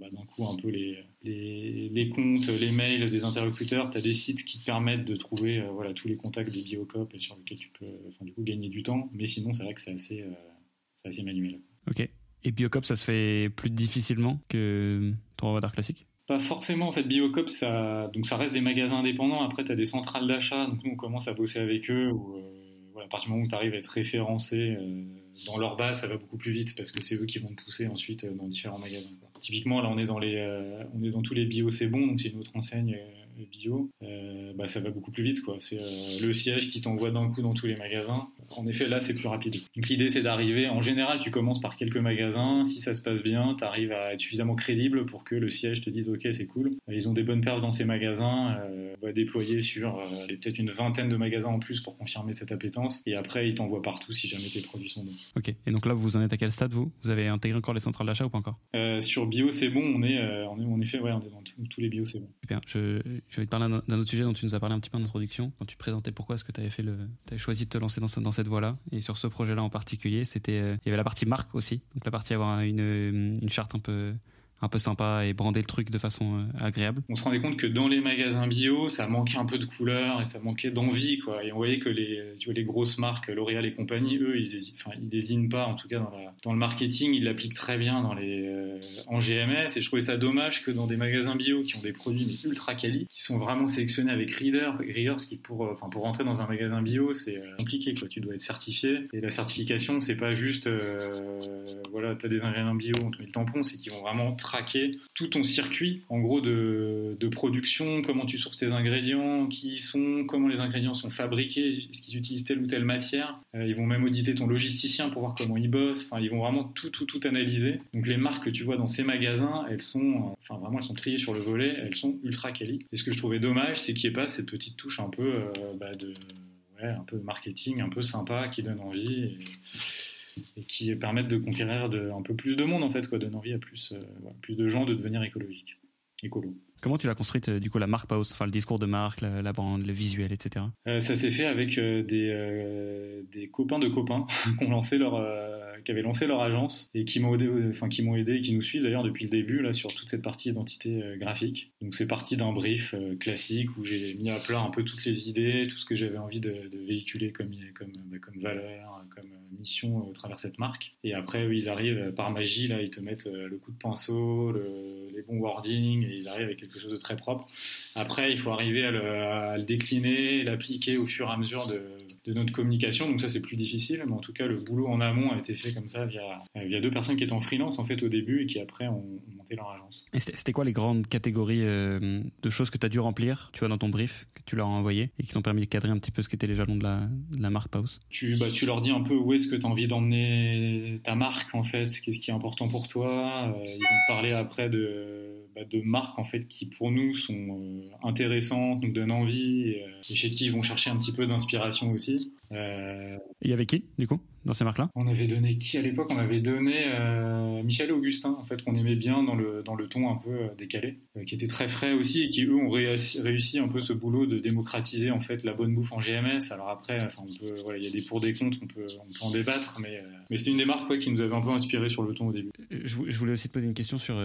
bah, d'un coup un peu les les, comptes, les mails des interlocuteurs, tu as des sites qui te permettent de trouver euh, voilà, tous les contacts des Biocop et sur lesquels tu peux enfin, du coup, gagner du temps. Mais sinon, c'est vrai que c'est assez, euh, assez manuel. Ok. Et Biocop, ça se fait plus difficilement que ton revendeur classique? Pas forcément en fait Biocop ça donc ça reste des magasins indépendants après tu as des centrales d'achat donc nous on commence à bosser avec eux ou euh, voilà, à partir du moment où tu arrives à être référencé dans leur base ça va beaucoup plus vite parce que c'est eux qui vont te pousser ensuite dans différents magasins Typiquement, là, on est dans, les, euh, on est dans tous les bio, c'est bon, donc c'est une autre enseigne euh, bio. Euh, bah, ça va beaucoup plus vite. quoi. C'est le siège qui t'envoie d'un coup dans tous les magasins. en effet, là, c'est plus rapide. Donc l'idée, c'est d'arriver, en général, tu commences par quelques magasins, si ça se passe bien, tu arrives à être suffisamment crédible pour que le siège te dise, ok, c'est cool, ils ont des bonnes perfs dans ces magasins, euh, on va déployer sur euh, peut-être une vingtaine de magasins en plus pour confirmer cette appétence, et après, ils t'envoient partout si jamais tes produits sont bons. Ok, et donc là, vous en êtes à quel stade, vous? Vous avez intégré encore les centrales d'achat ou pas encore? Euh, Sur bio, c'est bon, on est, on est, en effet, ouais, on est dans tous les bio, c'est bon. Super, je, je vais te parler d'un autre sujet dont tu nous as parlé un petit peu en introduction, quand tu présentais pourquoi est-ce que tu avais, fait le, choisi de te lancer dans, cette voie-là, et sur ce projet-là en particulier, c'était, il y avait la partie marque aussi, donc la partie avoir une charte un peu un peu sympa et brander le truc de façon euh, agréable. On se rendait compte que dans les magasins bio, ça manquait un peu de couleur et ça manquait d'envie, quoi. Et on voyait que les, tu vois, les grosses marques, L'Oréal et compagnie, eux, ils enfin, ils désignent pas, en tout cas dans, la, dans le marketing, ils l'appliquent très bien dans les, euh, en GMS. Et je trouvais ça dommage que dans des magasins bio qui ont des produits mais ultra quali, qui sont vraiment sélectionnés avec Reader, Reader, ce qui pour, euh, pour rentrer dans un magasin bio, c'est compliqué, quoi. Tu dois être certifié. Et la certification, c'est pas juste, voilà, t'as des ingrédients bio, on te met le tampon, c'est qu'ils vont vraiment traquer tout ton circuit, en gros, de, production, comment tu sources tes ingrédients, qui ils sont, comment les ingrédients sont fabriqués, est-ce qu'ils utilisent telle ou telle matière. Euh, ils vont même auditer ton logisticien pour voir comment il bosse. Enfin, ils vont vraiment tout, tout, tout analyser. Donc, les marques que tu vois dans ces magasins, elles sont, enfin, vraiment, elles sont triées sur le volet, elles sont ultra quali. Et ce que je trouvais dommage, c'est qu'il n'y ait pas cette petite touche un peu, euh, bah, de, un peu marketing, un peu sympa, qui donne envie. Qui permettent de conquérir de, un peu plus de monde en fait, quoi, donner envie à plus, euh, plus de gens de devenir écologiques, écolo. Comment tu l'as construite euh, du coup la marque Paus, enfin le discours de marque, la, la brand, le visuel, etc. Euh, ça s'est fait avec des, des copains de copains qui ont lancé leur qui avaient lancé leur agence et qui m'ont aidé, enfin qui m'ont aidé et qui nous suivent d'ailleurs depuis le début là sur toute cette partie identité graphique. Donc c'est parti d'un brief classique où j'ai mis à plat un peu toutes les idées, tout ce que j'avais envie de, de, véhiculer comme comme bah, comme valeur, comme mission au travers cette marque. Et après, ils arrivent par magie, là, ils te mettent euh, le coup de pinceau, les bons wordings, et ils arrivent avec quelque chose de très propre. Après, il faut arriver à le décliner, l'appliquer au fur et à mesure de, de, notre communication. Donc ça, c'est plus difficile, mais en tout cas, le boulot en amont a été fait comme ça via, via deux personnes qui étaient en freelance, en fait, au début, et qui après ont, monté leur agence. Et c'était quoi les grandes catégories euh, de choses que tu as dû remplir, tu vois, dans ton brief, que tu leur as envoyé, et qui t'ont permis de cadrer un petit peu ce qu'étaient les jalons de la, de la marque Pause tu, bah, tu leur dis un peu où est-ce que tu as envie d'emmener ta marque en fait Qu'est-ce qui est important pour toi euh, Ils vont parler après de, bah, de marques en fait qui pour nous sont euh, intéressantes, nous donnent envie et, euh, et, chez qui ils vont chercher un petit peu d'inspiration aussi. Euh, il y avait qui du coup dans ces marques-là? On avait donné qui à l'époque? On avait donné euh, Michel Augustin en fait qu'on aimait bien dans le dans le ton un peu décalé, euh, qui était très frais aussi et qui eux ont réussi, réussi, un peu ce boulot de démocratiser en fait la bonne bouffe en GMS. Alors après, enfin, on peut, voilà, il y a des pour des comptes, on peut on peut en débattre, mais mais c'était une des marques quoi, qui nous avait un peu inspiré sur le ton au début. Je, je voulais aussi te poser une question sur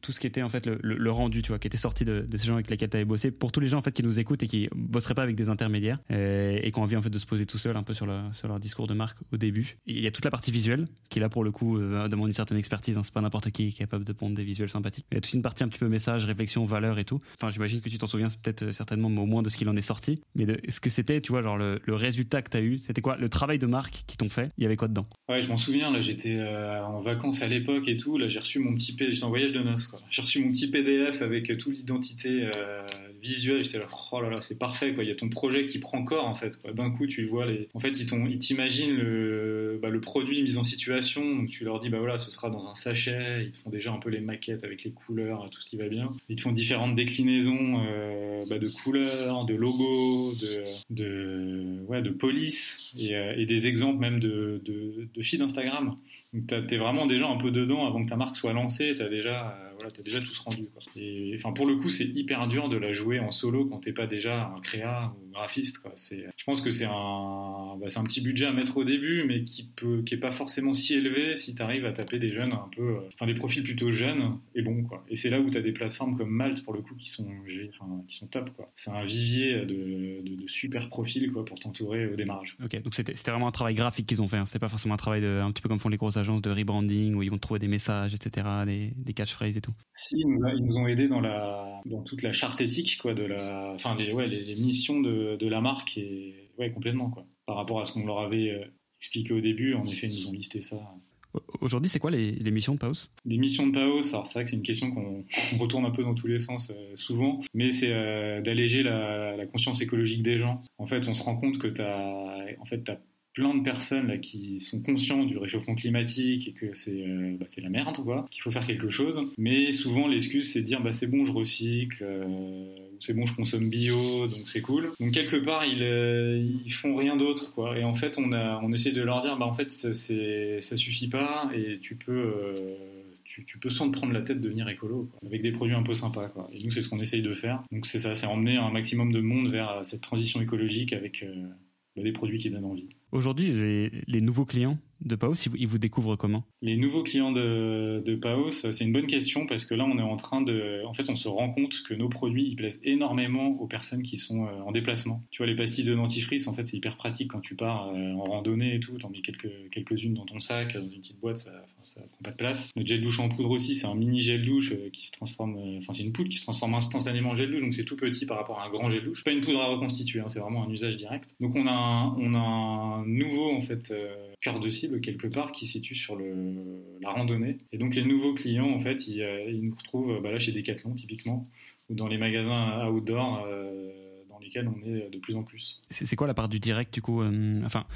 tout ce qui était en fait le, le, rendu, tu vois, qui était sorti de, ces gens avec lesquels tu avais bossé, pour tous les gens en fait qui nous écoutent et qui bosseraient pas avec des intermédiaires euh, et qui ont envie en fait de se poser tout seul un peu sur, leur, sur leur discours de marque au début. il y a toute la partie visuelle qui là pour le coup euh, demande une certaine expertise. Hein, c'est pas n'importe qui qui est capable de pondre des visuels sympathiques. Il y a toute une partie un petit peu message, réflexion, valeur et tout. Enfin, j'imagine que tu t'en souviens peut-être euh, certainement au moins de ce qu'il en est sorti. Mais de ce que c'était, tu vois, genre le, le résultat que tu as eu, c'était quoi Le travail de marque qui t'ont fait, il y avait quoi dedans? Ouais, je m'en souviens. Là, j'étais en vacances à l'époque et tout. Là, j'ai reçu mon petit P. J'étais en voyage de J'ai reçu mon petit PDF avec toute l'identité euh, visuelle. J'étais là, oh là là, c'est parfait. Il y a ton projet qui prend corps en fait. D'un coup, tu vois les. En fait, ils t'imaginent le, bah, le produit mis en situation. Donc, tu leur dis, bah voilà, ce sera dans un sachet. Ils te font déjà un peu les maquettes avec les couleurs, tout ce qui va bien. Ils te font différentes déclinaisons euh, bah, de couleurs, de logos, de, de, ouais, de police et, euh, des exemples même de, de, de feed Instagram. Donc, t'es vraiment déjà un peu dedans avant que ta marque soit lancée. T'as déjà, euh, voilà, t'as déjà tout rendu. Enfin, pour le coup, c'est hyper dur de la jouer en solo quand t'es pas déjà un créa ou graphiste. C'est, je pense que c'est un, bah, c'est un petit budget à mettre au début, mais qui peut, qui est pas forcément si élevé si t'arrives à taper des jeunes un peu, euh, enfin des profils plutôt jeunes et bons. Quoi. Et c'est là où t'as des plateformes comme Malte pour le coup qui sont, qui sont top. Quoi. C'est un vivier de, super profils quoi pour t'entourer au démarrage. Ok, donc c'était, c'était vraiment un travail graphique qu'ils ont fait. Hein. C'était pas forcément un travail un petit peu comme font les grosses agences de rebranding où ils vont trouver des messages, etc., des, des catchphrases et tout. Si, ils nous, a, ils nous ont aidés dans la, dans toute la charte éthique quoi de la, enfin les, ouais, les, les missions de, de la marque et ouais complètement quoi. Par rapport à ce qu'on leur avait expliqué au début, en effet, ils nous ont listé ça. Aujourd'hui, c'est quoi les, les, missions de Paos? Les missions de Paos, alors c'est vrai que c'est une question qu'on retourne un peu dans tous les sens euh, souvent, mais c'est euh, d'alléger la, la, conscience écologique des gens. En fait, on se rend compte que tu en fait, as plein de personnes là, qui sont conscients du réchauffement climatique et que c'est bah, la merde, quoi, qu'il faut faire quelque chose. Mais souvent, l'excuse, c'est de dire bah, c'est bon, je recycle, c'est bon, je consomme bio, donc c'est cool. Donc quelque part, ils, euh, ils font rien d'autre. Et en fait, on a, on essaie de leur dire, bah en fait, ça, ça suffit pas, et tu peux, euh, tu, peux sans te prendre la tête devenir écolo, avec des produits un peu sympas, quoi. Et nous, c'est ce qu'on essaye de faire. Donc c'est ça, c'est emmener un maximum de monde vers cette transition écologique avec euh, des produits qui donnent envie. Aujourd'hui, les, les nouveaux clients, de Paos, ils vous découvrent comment? Les nouveaux clients de, de Paos, c'est une bonne question parce que là, on est en train de. En fait, on se rend compte que nos produits, ils plaisent énormément aux personnes qui sont euh, en déplacement. Tu vois, les pastilles de dentifrice, en fait, c'est hyper pratique quand tu pars euh, en randonnée et tout. T'en mets quelques, quelques-unes dans ton sac, dans une petite boîte, ça, ça prend pas de place. Notre gel douche en poudre aussi, c'est un mini gel douche euh, qui se transforme. Enfin, c'est une poudre qui se transforme instantanément en gel douche, donc c'est tout petit par rapport à un grand gel douche. Pas une poudre à reconstituer, hein, c'est vraiment un usage direct. Donc, on a un, on a un nouveau, en fait, cœur de cible quelque part qui situe sur le, la randonnée. Et donc les nouveaux clients, en fait, ils, euh, ils nous retrouvent bah là chez Decathlon typiquement, ou dans les magasins outdoor euh, dans lesquels on est de plus en plus. C'est quoi la part du direct du coup euh, Enfin,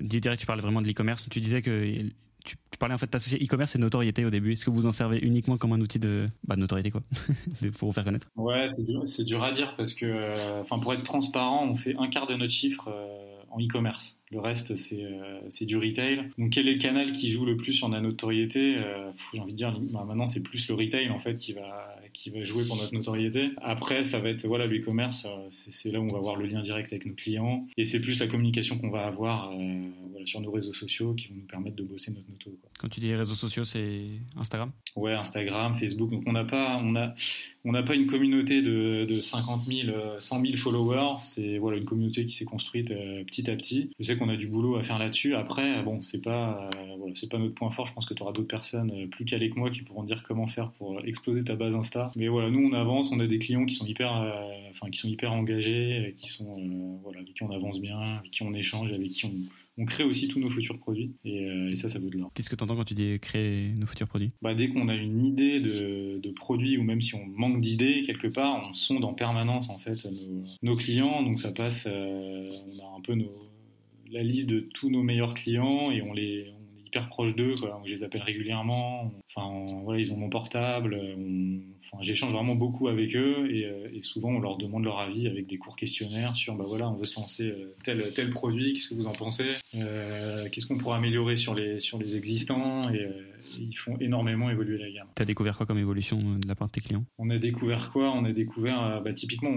du direct, tu parlais vraiment de l'e-commerce. Tu disais que tu parlais en fait d'associer e-commerce et notoriété au début. Est-ce que vous en servez uniquement comme un outil de bah, notoriété quoi, pour vous faire connaître? Ouais, c'est dur, dur, à dire parce que, enfin, pour être transparent, on fait un quart de notre chiffre en e-commerce. Le reste, euh, c'est du retail. Donc, quel est le canal qui joue le plus sur la notoriété euh, J'ai envie de dire, bah, maintenant, c'est plus le retail en fait qui va qui va jouer pour notre notoriété. Après, ça va être voilà le e-commerce, euh, c'est là où on va avoir le lien direct avec nos clients, et c'est plus la communication qu'on va avoir voilà, sur nos réseaux sociaux qui vont nous permettre de bosser notre noto. Quoi. Quand tu dis réseaux sociaux, c'est Instagram? Ouais, Instagram, Facebook. Donc on n'a pas on a on n'a pas une communauté de, de 50 000, 100 000 followers. C'est voilà une communauté qui s'est construite petit à petit. Je sais qu'on a du boulot à faire là-dessus. Après, bon, c'est pas, euh, voilà, c'est pas notre point fort. Je pense que tu auras d'autres personnes euh, plus calées que moi qui pourront dire comment faire pour exploser ta base Insta. Mais voilà, nous on avance, on a des clients qui sont hyper, euh, enfin qui sont hyper engagés, qui sont, voilà, avec qui on avance bien, avec qui on échange, avec qui on, on crée aussi tous nos futurs produits. Et, ça, ça vaut de l'or. Qu'est-ce que tu entends quand tu dis créer nos futurs produits? Bah, Dès qu'on a une idée de, de, produit, ou même si on manque d'idées quelque part, on sonde en permanence en fait nos, nos clients. Donc ça passe, on a un peu nos, la liste de tous nos meilleurs clients et on est hyper proche d'eux. Je les appelle régulièrement. Enfin, voilà, ils ont mon portable. enfin, j'échange vraiment beaucoup avec eux et, euh, et, souvent on leur demande leur avis avec des courts questionnaires sur bah voilà, on veut se lancer euh, tel tel produit. Qu'est-ce que vous en pensez? Euh, Qu'est-ce qu'on pourrait améliorer sur les sur les existants? Et, ils font énormément évoluer la gamme. Tu as découvert quoi comme évolution de la part de tes clients? On a découvert quoi? On a découvert, bah, typiquement,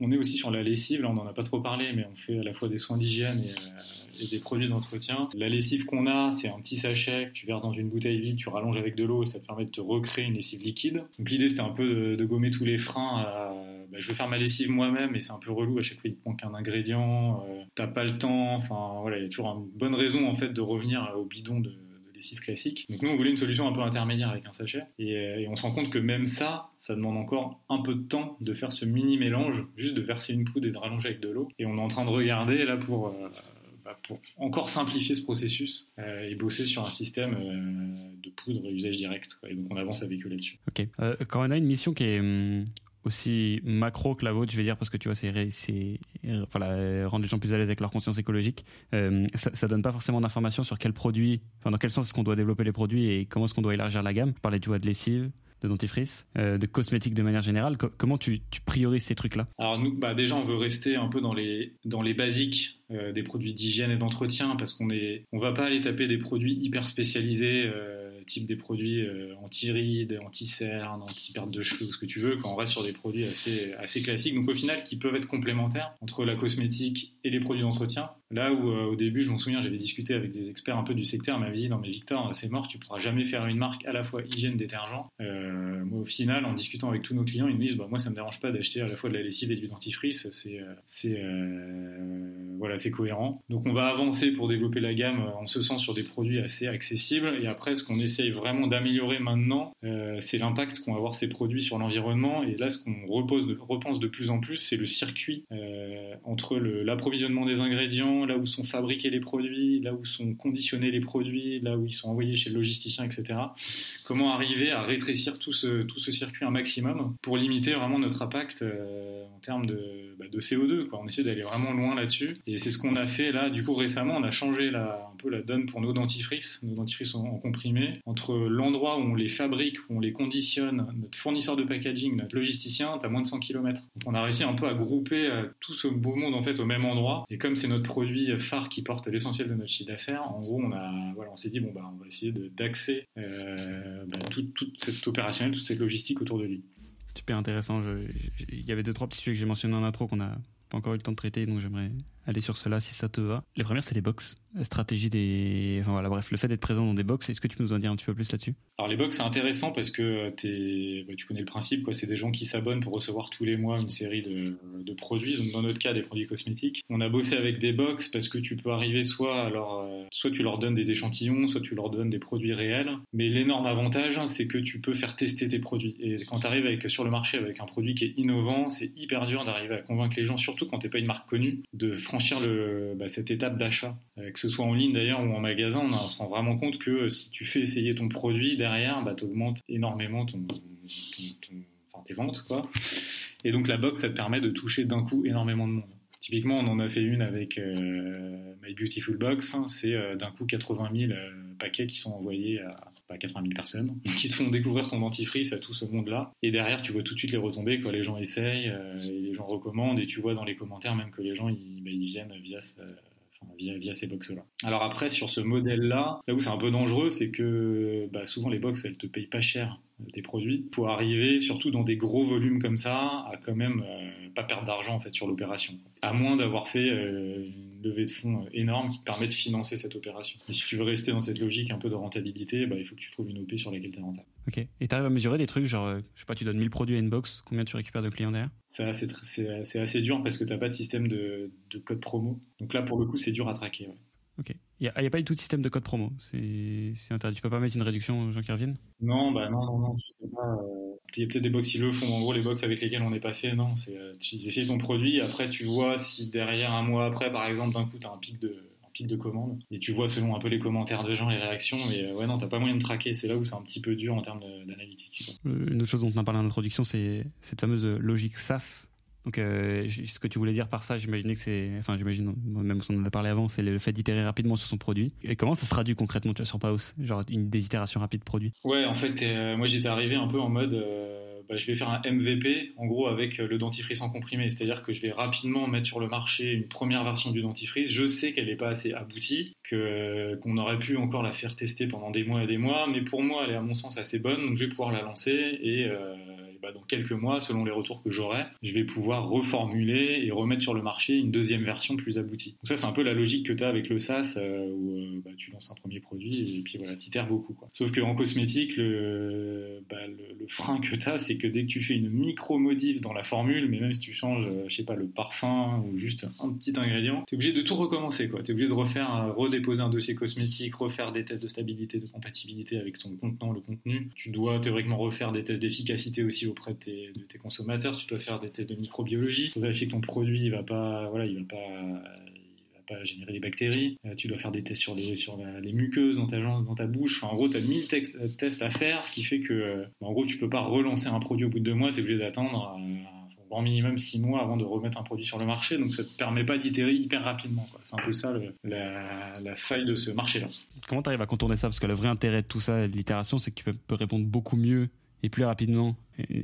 on, est aussi sur la lessive, là on n'en a pas trop parlé, mais on fait à la fois des soins d'hygiène et, et des produits d'entretien. La lessive qu'on a, c'est un petit sachet que tu verses dans une bouteille vide, tu rallonges avec de l'eau et ça te permet de te recréer une lessive liquide. Donc l'idée c'était un peu de, gommer tous les freins à bah, je veux faire ma lessive moi-même et c'est un peu relou à chaque fois il te manque un ingrédient, euh, t'as pas le temps, enfin voilà, il y a toujours une bonne raison en fait de revenir au bidon de, Donc nous on voulait une solution un peu intermédiaire avec un sachet et, euh, et, on se rend compte que même ça, ça demande encore un peu de temps de faire ce mini mélange, juste de verser une poudre et de rallonger avec de l'eau. Et on est en train de regarder là pour euh, bah, encore simplifier ce processus euh, et bosser sur un système de poudre à usage direct. Et donc on avance avec eux là-dessus. Ok. Quand on a une mission qui est hum, aussi macro que la vôtre, je vais dire, parce que tu vois, c'est rendre les gens plus à l'aise avec leur conscience écologique. ça, ça donne pas forcément d'informations sur quel produit, enfin, dans quel sens est-ce qu'on doit développer les produits et comment est-ce qu'on doit élargir la gamme. Parlais, tu vois, de lessive, de dentifrice, euh, de cosmétiques de manière générale. comment tu, priorises ces trucs-là? Alors nous, bah déjà, on veut rester un peu dans les basiques euh, des produits d'hygiène et d'entretien parce qu'on est, on va pas aller taper des produits hyper spécialisés. Euh, type des produits euh, anti-rides, anti-cernes, anti-perte de cheveux, ce que tu veux, quand on reste sur des produits assez, assez classiques. Donc au final, qui peuvent être complémentaires entre la cosmétique et les produits d'entretien. Là où euh, au début, je m'en souviens, j'avais discuté avec des experts un peu du secteur, m'avaient dit non mais Victor, c'est mort, tu pourras jamais faire une marque à la fois hygiène détergent. Au final, en discutant avec tous nos clients, ils me disent bah, moi ça me dérange pas d'acheter à la fois de la lessive et du dentifrice, c'est voilà c'est cohérent. Donc on va avancer pour développer la gamme en ce sens sur des produits assez accessibles et après ce qu'on essaye vraiment d'améliorer maintenant, c'est l'impact qu'ont avoir ces produits sur l'environnement et là ce qu'on repense de plus en plus, c'est le circuit entre l'approvisionnement des ingrédients là où sont fabriqués les produits, là où sont conditionnés les produits, là où ils sont envoyés chez le logisticien, etc. Comment arriver à rétrécir tout ce, circuit un maximum pour limiter vraiment notre impact euh, en termes de, bah, de CO2. Quoi. On essaie d'aller vraiment loin là-dessus. Et c'est ce qu'on a fait là. Du coup, récemment, on a changé un peu la donne pour nos dentifrices. Nos dentifrices en, en comprimé. Entre l'endroit où on les fabrique, où on les conditionne, notre fournisseur de packaging, notre logisticien, tu as moins de 100 km. On a réussi un peu à grouper euh, tout ce beau monde en fait au même endroit. Et comme c'est notre produit phare qui porte l'essentiel de notre chiffre d'affaires, en gros, on a, s'est dit bon bah on va essayer d'axer euh, bah, toute, cette opérationnelle, toute cette logistique autour de lui. Super intéressant. Il y avait deux trois petits sujets que j'ai mentionnés en intro qu'on n'a pas encore eu le temps de traiter, donc j'aimerais aller sur cela si ça te va. Les premières, c'est les box. La stratégie des. Enfin voilà, bref, le fait d'être présent dans des box, est-ce que tu peux nous en dire un petit peu plus là-dessus? Alors les box, c'est intéressant parce que. Bah, tu connais le principe, quoi. C'est des gens qui s'abonnent pour recevoir tous les mois une série de, produits. Donc dans notre cas, des produits cosmétiques. On a bossé avec des box parce que tu peux arriver soit alors, euh, soit tu leur donnes des échantillons, soit tu leur donnes des produits réels. Mais l'énorme avantage, hein, c'est que tu peux faire tester tes produits. Et quand tu arrives avec, sur le marché avec un produit qui est innovant, c'est hyper dur d'arriver à convaincre les gens, surtout quand t'es pas une marque connue, de franchir le, bah, cette étape d'achat. Euh, que ce soit en ligne d'ailleurs ou en magasin, on, se rend vraiment compte que euh, si tu fais essayer ton produit derrière, bah, tu augmentes énormément ton, enfin, tes ventes. Quoi. Et donc la box, ça te permet de toucher d'un coup énormément de monde. Typiquement, on en a fait une avec euh, My Beautiful Box. Hein. c'est d'un coup 80 000 paquets qui sont envoyés à 80 000 personnes, qui te font découvrir ton dentifrice à tout ce monde-là. Et derrière, tu vois tout de suite les retombées, quoi. Les gens essayent, et les gens recommandent, et tu vois dans les commentaires même que les gens ils, ils viennent via ces box-là. Alors après, sur ce modèle-là, là où c'est un peu dangereux, c'est que bah, souvent les box, elles te payent pas cher euh, tes produits pour arriver, surtout dans des gros volumes comme ça, à quand même euh, pas perdre d'argent en fait sur l'opération. À moins d'avoir fait euh, une levée de fonds énorme qui te permet de financer cette opération. Et si tu veux rester dans cette logique un peu de rentabilité, bah, il faut que tu trouves une OP sur laquelle tu es rentable. Ok. Et tu arrives à mesurer des trucs, genre, je sais pas, tu donnes 1000 produits à une box, combien tu récupères de clients derrière? C'est assez, dur parce que tu n'as pas de système de, de, code promo. Donc là, pour le coup, c'est dur à traquer. Ok. Il n'y a, a, pas du tout de système de code promo. C'est interdit. Tu peux pas mettre une réduction aux gens qui reviennent? Non, bah non, non, non. Sais pas. Euh, il y a peut-être des box qui le font. En gros, les box avec lesquels on est passé, non. C'est euh, tu essayes ton produit. Après, tu vois si derrière un mois après, par exemple, d'un coup, tu as un pic de un pic de commandes et tu vois selon un peu les commentaires de gens les réactions mais euh, ouais non t'as pas moyen de traquer c'est là où c'est un petit peu dur en termes d'analytique une autre chose dont on a parlé en introduction c'est cette fameuse logique SaaS donc, euh, ce que tu voulais dire par ça, j'imaginais que c'est, enfin, j'imagine, même si on en a parlé avant, c'est le fait d'itérer rapidement sur son produit. Et comment ça se traduit concrètement, tu vois, sur Paus Genre une des itérations rapides produit Ouais, en fait, euh, moi j'étais arrivé un peu en mode, euh, bah, je vais faire un MVP, en gros, avec le dentifrice en comprimé. C'est-à-dire que je vais rapidement mettre sur le marché une première version du dentifrice. Je sais qu'elle n'est pas assez aboutie, qu'on aurait pu encore la faire tester pendant des mois et des mois, mais pour moi, elle est à mon sens assez bonne, donc je vais pouvoir la lancer et bah, dans quelques mois, selon les retours que j'aurai, je vais pouvoir reformuler et remettre sur le marché une deuxième version plus aboutie. Donc ça, c'est un peu la logique que tu as avec le SaaS, euh, où euh, bah, tu lances un premier produit et puis voilà, tu beaucoup. Sauf qu'en cosmétique, le, frein que tu as, c'est que dès que tu fais une micro-modif dans la formule, mais même si tu changes, euh, je sais pas, le parfum ou juste un petit ingrédient, tu es obligé de tout recommencer. Tu es obligé de refaire, redéposer un dossier cosmétique, refaire des tests de stabilité, de compatibilité avec ton contenant, le contenu. Tu dois théoriquement refaire des tests d'efficacité aussi auprès de tes, consommateurs, tu dois faire des tests de microbiologie, tu dois vérifier que ton produit il va pas, voilà, il va pas, générer des bactéries. Euh, tu dois faire des tests sur les, sur les muqueuses dans ta, dans ta bouche. En gros, tu as 1000 euh, tests à faire, ce qui fait que, euh, en gros, tu peux pas relancer un produit au bout de deux mois, tu es obligé d'attendre en minimum six mois avant de remettre un produit sur le marché, donc ça te permet pas d'itérer hyper rapidement. C'est un peu ça la, faille de ce marché-là. Comment tu arrives à contourner ça? Parce que le vrai intérêt de tout ça, de l'itération, c'est que tu peux répondre beaucoup mieux et plus rapidement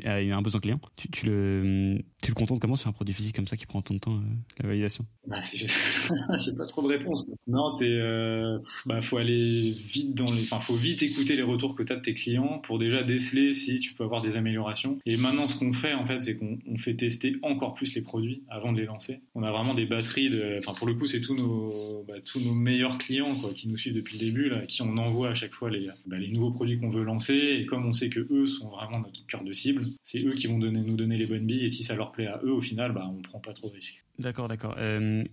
à un besoin client, tu, le, tu le contentes comment sur un produit physique comme ça qui prend tant de temps, euh, la validation? Bah, J'ai pas trop de réponse. Non, il euh, bah, faut aller vite dans les, faut vite écouter les retours que tu as de tes clients pour déjà déceler si tu peux avoir des améliorations. Et maintenant, ce qu'on fait, en fait, c'est qu'on fait tester encore plus les produits avant de les lancer. On a vraiment des batteries enfin, pour le coup, c'est tous nos, bah, tous nos meilleurs clients, qui nous suivent depuis le début, là, qui on envoie à chaque fois les, bah, les nouveaux produits qu'on veut lancer. Et comme on sait que eux sont vraiment notre cœur de cible, c'est eux qui vont nous donner les bonnes billes. Et si ça leur plaît à eux, au final, bah, on prend pas trop de risques. D'accord, d'accord. Euh,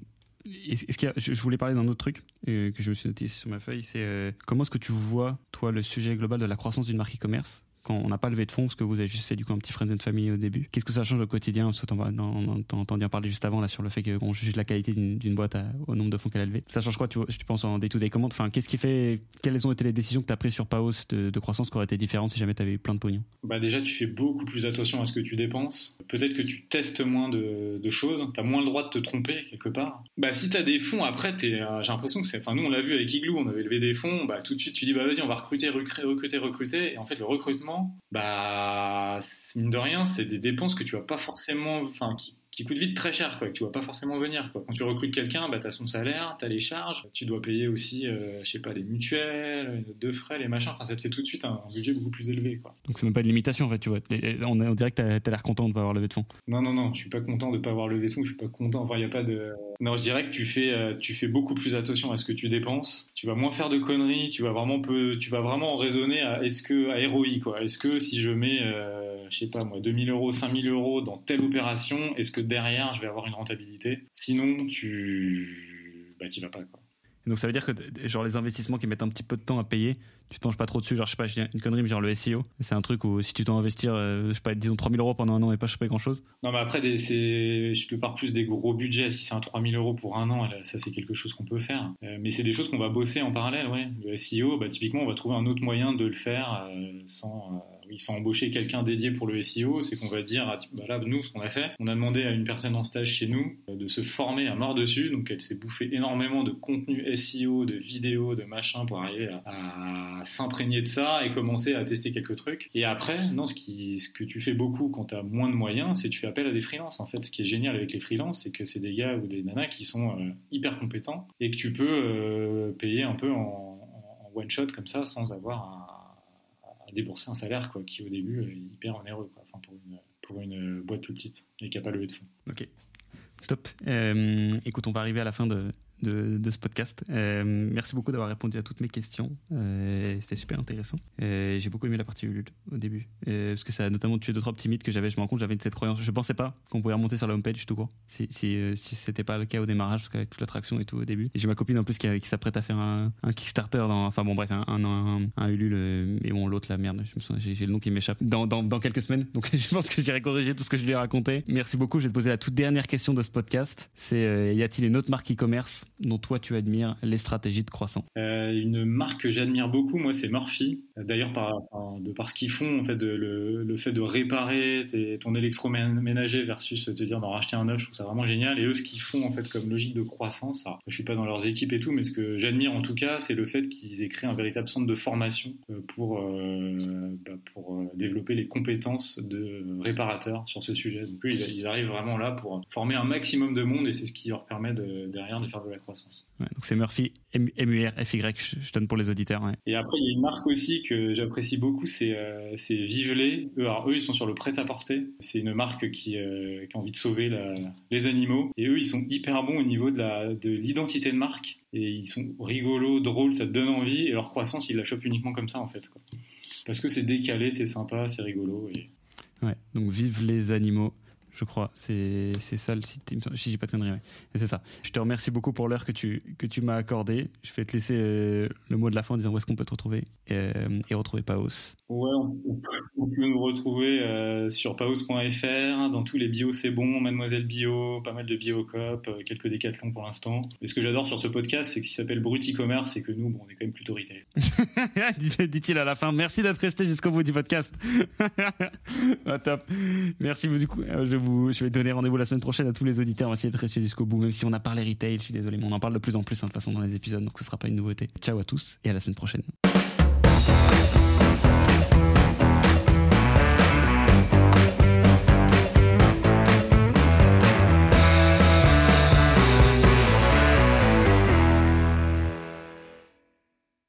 je voulais parler d'un autre truc euh, que je me suis noté sur ma feuille, c'est euh, comment est-ce que tu vois, toi, le sujet global de la croissance d'une marque e-commerce? Quand on n'a pas levé de fonds, parce que vous avez juste fait du coup un petit friends and family au début. Qu'est-ce que ça change au quotidien? Parce que t'as entendu en parler juste avant là sur le fait qu'on juge la qualité d'une boîte au nombre de fonds qu'elle a levé. Ça change quoi tu, vois, tu penses en day-to-day Enfin, qu'est-ce qui fait Quelles ont été les décisions que tu as prises sur Paos de, croissance qui auraient été différentes si jamais tu avais eu plein de pognon? Bah déjà, tu fais beaucoup plus attention à ce que tu dépenses. Peut-être que tu testes moins de, choses. Tu as moins le droit de te tromper quelque part. Bah si tu as des fonds, après, euh, j'ai l'impression que c'est. Enfin, nous on l'a vu avec Igloo, on avait levé des fonds. Bah tout de suite, tu dis bah vas-y, on va recruter, recruter, recruter, recruter. Et en fait, le recrutement, bah mine de rien, c'est des dépenses que tu vas pas forcément, qui coûte vite très cher, quoi, que tu vas pas forcément venir. Quoi. Quand tu recrutes quelqu'un, bah, tu as son salaire, tu as les charges, tu dois payer aussi, euh, je sais pas, les mutuelles, les notes de frais, les machins. Enfin, ça te fait tout de suite un, budget beaucoup plus élevé. Quoi. Donc, c'est même pas une limitation, en fait, tu vois. On, on dirait que tu as, l'air content de pas avoir levé de fonds. Non, non, non, je suis pas content de pas avoir levé de fonds, je suis pas content. Enfin, il y a pas de. Non, je dirais que tu fais, euh, tu fais beaucoup plus attention à ce que tu dépenses. Tu vas moins faire de conneries, tu vas vraiment, peu, tu vas vraiment raisonner à, est-ce que, à ROI, quoi. Est-ce que si je mets, euh, je sais pas moi, 2000 euros, 5000 euros dans telle opération, est-ce que derrière je vais avoir une rentabilité? Sinon, tu bah, vas pas. Quoi. Donc ça veut dire que genre les investissements qui mettent un petit peu de temps à payer, tu te penches pas trop dessus. Genre je sais pas, une connerie, mais genre le SEO, c'est un truc où si tu dois investir, euh, je sais pas, disons 3000 euros pendant un an et pas choper grand chose. Non mais après, je te parle plus des gros budgets. Si c'est un 3000 euros pour un an, ça c'est quelque chose qu'on peut faire. Euh, mais c'est des choses qu'on va bosser en parallèle, ouais. Le SEO, bah, typiquement, on va trouver un autre moyen de le faire euh, sans ils sont embaucher quelqu'un dédié pour le SEO, c'est qu'on va dire, ah, bah nous, ce qu'on a fait, on a demandé à une personne en stage chez nous euh, de se former à mort dessus, donc elle s'est bouffée énormément de contenu SEO, de vidéos, de machin pour arriver à, s'imprégner de ça et commencer à tester quelques trucs. Et après, non, ce que tu fais beaucoup quand tu as moins de moyens, c'est que tu fais appel à des freelances. En fait, ce qui est génial avec les freelances, c'est que c'est des gars ou des nanas qui sont euh, hyper compétents et que tu peux euh, payer un peu en, en one shot comme ça sans avoir un débourser un salaire quoi, qui au début est hyper onéreux enfin, pour, une, pour une boîte plus petite et qui n'a pas levé de fonds. Ok, top. Euh, écoute, on va arriver à la fin de, de, ce podcast. Euh, merci beaucoup d'avoir répondu à toutes mes questions. Euh, c'était super intéressant. Euh, j'ai beaucoup aimé la partie Ulule au début. parce que ça a notamment tué deux, trois petits que j'avais. Je me rends compte j'avais cette croyance. Je pensais pas qu'on pouvait remonter sur la homepage tout court. Si, si, si c'était pas le cas au démarrage, parce qu'avec toute l'attraction et tout au début. J'ai ma copine en plus qui, s'apprête à faire un, Kickstarter. Enfin bon, bref, un, Ulule. Et bon, l'autre, la merde. J'ai le nom qui m'échappe. Dans, quelques semaines. Donc je pense que j'irai corriger tout ce que je lui ai raconté. Merci beaucoup. Je vais te poser la toute dernière question de ce podcast. C'est y a-t-il une autre marque e-commerce dont toi tu admires les stratégies de croissance euh, Une marque que j'admire beaucoup, moi, c'est Murphy. D'ailleurs, par, de par ce qu'ils font, en fait, de, le, fait de réparer ton électroménager versus te dire d'en racheter un neuf, je trouve ça vraiment génial. Et eux, ce qu'ils font, en fait, comme logique de croissance, alors, je suis pas dans leurs équipes et tout, mais ce que j'admire en tout cas, c'est le fait qu'ils aient créé un véritable centre de formation euh, pour, euh, bah, pour développer les compétences de réparateurs sur ce sujet. Donc, eux, ils, arrivent vraiment là pour former un maximum de monde et c'est ce qui leur permet derrière de faire de la croissance donc c'est Murphy, M-U-R-F-Y, je, donne pour les auditeurs. Et après, il y a une marque aussi que j'apprécie beaucoup, c'est euh, Vivelet. Eux, alors, eux, ils sont sur le prêt-à-porter. C'est une marque qui, euh, qui, a envie de sauver les animaux. Et eux, ils sont hyper bons au niveau de l'identité de, de marque. Et ils sont rigolos, drôles, ça te donne envie. Et leur croissance, ils la chopent uniquement comme ça, en fait. Quoi. Parce que c'est décalé, c'est sympa, c'est rigolo. Et... Ouais, donc vive les animaux je crois. C'est ça le site. Je dis pas de conneries. C'est ça. Je te remercie beaucoup pour l'heure que tu, que tu m'as accordée. Je vais te laisser euh, le mot de la fin en disant où est-ce qu'on peut te retrouver euh, et retrouver Paos. Ouais, on, peut nous retrouver euh, sur paos.fr, dans tous les bios c'est bon, Mademoiselle Bio, pas mal de biocop, quelques décathlons pour l'instant. Et ce que j'adore sur ce podcast, c'est qu'il s'appelle Brut e-commerce et que nous, bon, on est quand même plutôt retail. Dit-il à la fin. Merci d'être resté jusqu'au bout du podcast. ah, top. Merci beaucoup. Du je vais donner rendez-vous la semaine prochaine à tous les auditeurs. On va essayer de rester jusqu'au bout, même si on a parlé retail. Je suis désolé, mais on en parle de plus en plus hein, de toute façon dans les épisodes, donc ce sera pas une nouveauté. Ciao à tous et à la semaine prochaine.